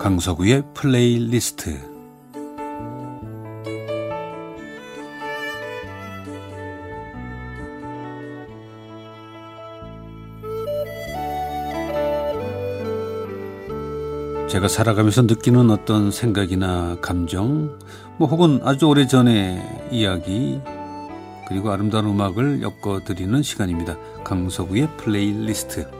강석우의 플레이리스트 제가 살아가면서 느끼는 어떤 생각이나 감정, 뭐 혹은 아주 오래 전의 이야기, 그리고 아름다운 음악을 엮어드리는 시간입니다. 강석우의 플레이리스트.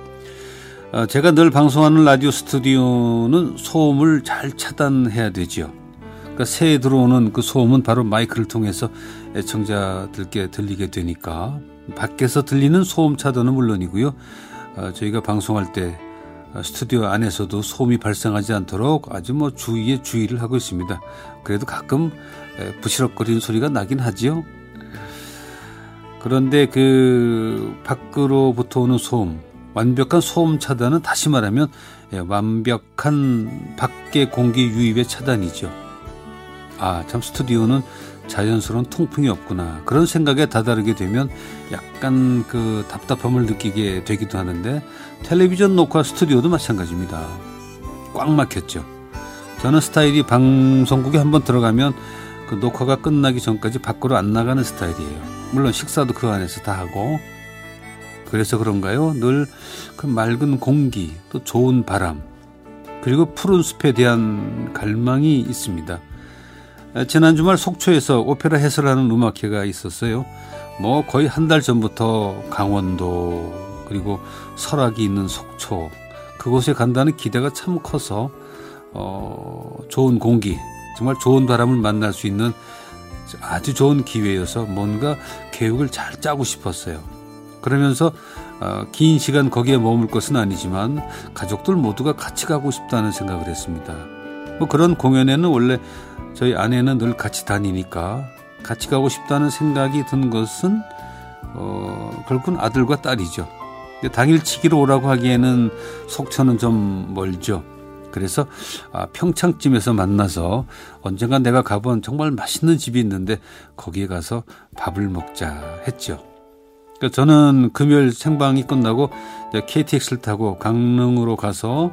아, 제가 늘 방송하는 라디오 스튜디오는 소음을 잘 차단해야 되죠. 그러니까 새에 들어오는 그 소음은 바로 마이크를 통해서 애청자들께 들리게 되니까 밖에서 들리는 소음 차단은 물론이고요. 아, 저희가 방송할 때 스튜디오 안에서도 소음이 발생하지 않도록 아주 뭐 주의에 주의를 하고 있습니다. 그래도 가끔 부시럭거리는 소리가 나긴 하지요. 그런데 그 밖으로부터 오는 소음, 완벽한 소음 차단은 다시 말하면 예, 완벽한 밖의 공기 유입의 차단이죠. 아, 참 스튜디오는 자연스러운 통풍이 없구나. 그런 생각에 다다르게 되면 약간 그 답답함을 느끼게 되기도 하는데 텔레비전 녹화 스튜디오도 마찬가지입니다. 꽉 막혔죠. 저는 스타일이 방송국에 한번 들어가면 그 녹화가 끝나기 전까지 밖으로 안 나가는 스타일이에요. 물론 식사도 그 안에서 다 하고 그래서 그런가요? 늘 그 맑은 공기 또 좋은 바람 그리고 푸른 숲에 대한 갈망이 있습니다. 지난 주말 속초에서 오페라 해설하는 음악회가 있었어요. 뭐 거의 한 달 전부터 강원도 그리고 설악이 있는 속초 그곳에 간다는 기대가 참 커서 어 좋은 공기 정말 좋은 바람을 만날 수 있는 아주 좋은 기회여서 뭔가 계획을 잘 짜고 싶었어요. 그러면서 어, 긴 시간 거기에 머물 것은 아니지만 가족들 모두가 같이 가고 싶다는 생각을 했습니다. 뭐 그런 공연에는 원래 저희 아내는 늘 같이 다니니까 같이 가고 싶다는 생각이 든 것은 어, 결국은 아들과 딸이죠. 당일치기로 오라고 하기에는 속초는 좀 멀죠. 그래서 아, 평창쯤에서 만나서 언젠가 내가 가본 정말 맛있는 집이 있는데 거기에 가서 밥을 먹자 했죠. 그러니까 저는 금요일 생방이 끝나고 KTX를 타고 강릉으로 가서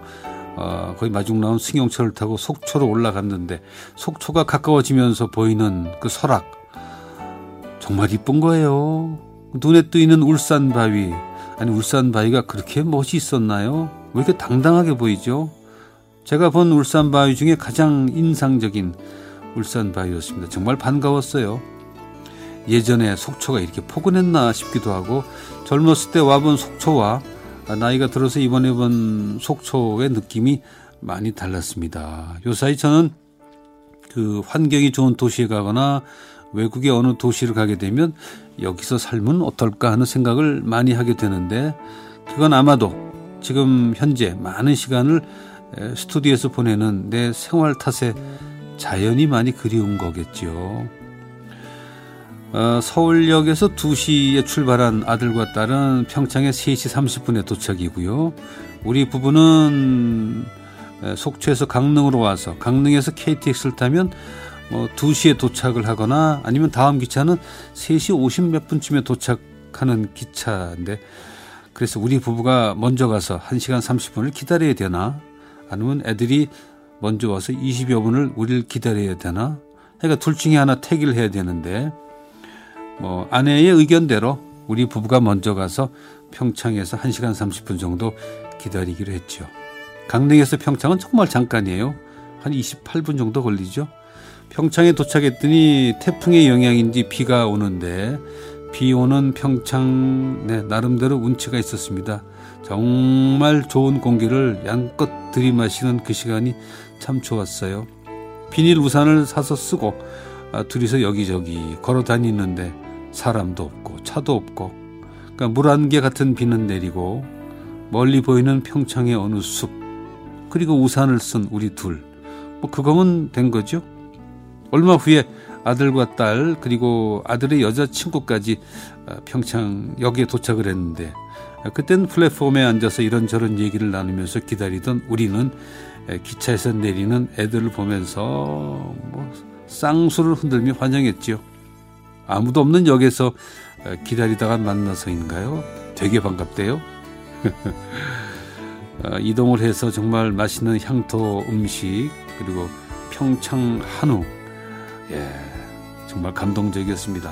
어, 거의 마중 나온 승용차를 타고 속초로 올라갔는데 속초가 가까워지면서 보이는 그 설악 정말 이쁜 거예요. 눈에 뜨이는 울산 바위 아니 울산 바위가 그렇게 멋이 있었나요? 왜 이렇게 당당하게 보이죠? 제가 본 울산 바위 중에 가장 인상적인 울산 바위였습니다. 정말 반가웠어요. 예전에 속초가 이렇게 포근했나 싶기도 하고 젊었을 때 와본 속초와 나이가 들어서 이번에 본 속초의 느낌이 많이 달랐습니다. 요 사이 저는 그 환경이 좋은 도시에 가거나 외국의 어느 도시를 가게 되면 여기서 살면 어떨까 하는 생각을 많이 하게 되는데 그건 아마도 지금 현재 많은 시간을 스튜디오에서 보내는 내 생활 탓에 자연이 많이 그리운 거겠죠. 어, 서울역에서 2시에 출발한 아들과 딸은 평창에 3시 30분에 도착이고요. 우리 부부는 속초에서 강릉으로 와서 강릉에서 KTX를 타면 뭐 2시에 도착을 하거나 아니면 다음 기차는 3시 50몇 분쯤에 도착하는 기차인데 그래서 우리 부부가 먼저 가서 1시간 30분을 기다려야 되나 아니면 애들이 먼저 와서 20여 분을 우리를 기다려야 되나? 그러니까 둘 중에 하나 택일 해야 되는데 뭐 아내의 의견대로 우리 부부가 먼저 가서 평창에서 1시간 30분 정도 기다리기로 했죠. 강릉에서 평창은 정말 잠깐이에요. 한 28분 정도 걸리죠. 평창에 도착했더니 태풍의 영향인지 비가 오는데 비 오는 평창 네, 나름대로 운치가 있었습니다. 정말 좋은 공기를 양껏 들이마시는 그 시간이 참 좋았어요. 비닐 우산을 사서 쓰고 아, 둘이서 여기저기 걸어 다니는데 사람도 없고 차도 없고 그러니까 물안개 같은 비는 내리고 멀리 보이는 평창의 어느 숲 그리고 우산을 쓴 우리 둘 뭐 그거면 된 거죠. 얼마 후에 아들과 딸 그리고 아들의 여자친구까지 아, 평창역에 도착을 했는데 그땐 플랫폼에 앉아서 이런저런 얘기를 나누면서 기다리던 우리는 기차에서 내리는 애들을 보면서 뭐 쌍수를 흔들며 환영했지요. 아무도 없는 역에서 기다리다가 만나서인가요? 되게 반갑대요. 어, 이동을 해서 정말 맛있는 향토 음식 그리고 평창 한우 예 정말 감동적이었습니다.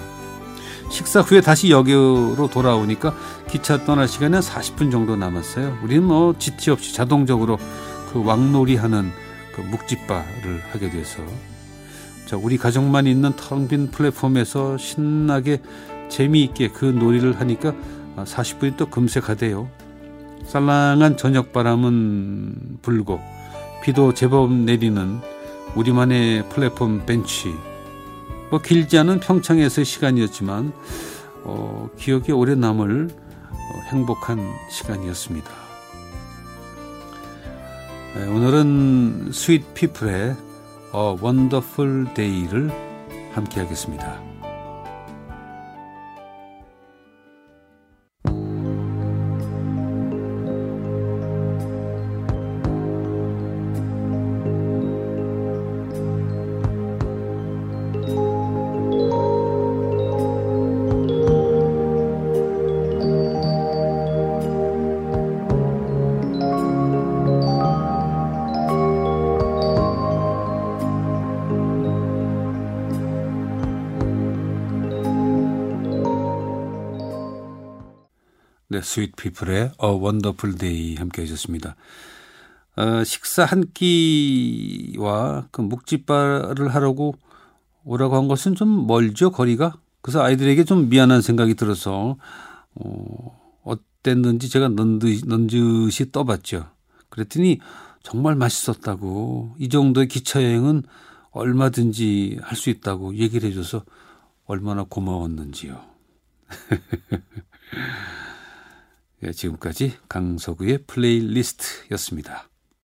식사 후에 다시 여기로 돌아오니까 기차 떠날 시간은 40분 정도 남았어요. 우리는 뭐 지체 없이 자동적으로 그 왕놀이 하는 그 묵집바를 하게 돼서 자 우리 가족만 있는 텅 빈 플랫폼에서 신나게 재미있게 그 놀이를 하니까 40분이 또 금세 가대요. 쌀랑한 저녁 바람은 불고 비도 제법 내리는 우리만의 플랫폼 벤치 뭐 길지 않은 평창에서의 시간이었지만 어, 기억에 오래 남을 어, 행복한 시간이었습니다. 네, 오늘은 스윗 피플의 어, 원더풀 데이를 함께 하겠습니다. 네, Sweet People의 A Wonderful Day 함께 하셨습니다. 어, 식사 한 끼와 그 묵사발을 하려고 오라고 한 것은 좀 멀죠, 거리가? 그래서 아이들에게 좀 미안한 생각이 들어서 어, 어땠는지 제가 넌지시, 넌지시 떠봤죠. 그랬더니 정말 맛있었다고 이 정도의 기차 여행은 얼마든지 할 수 있다고 얘기를 해줘서 얼마나 고마웠는지요. 예, 지금까지 강서구의 플레이리스트였습니다.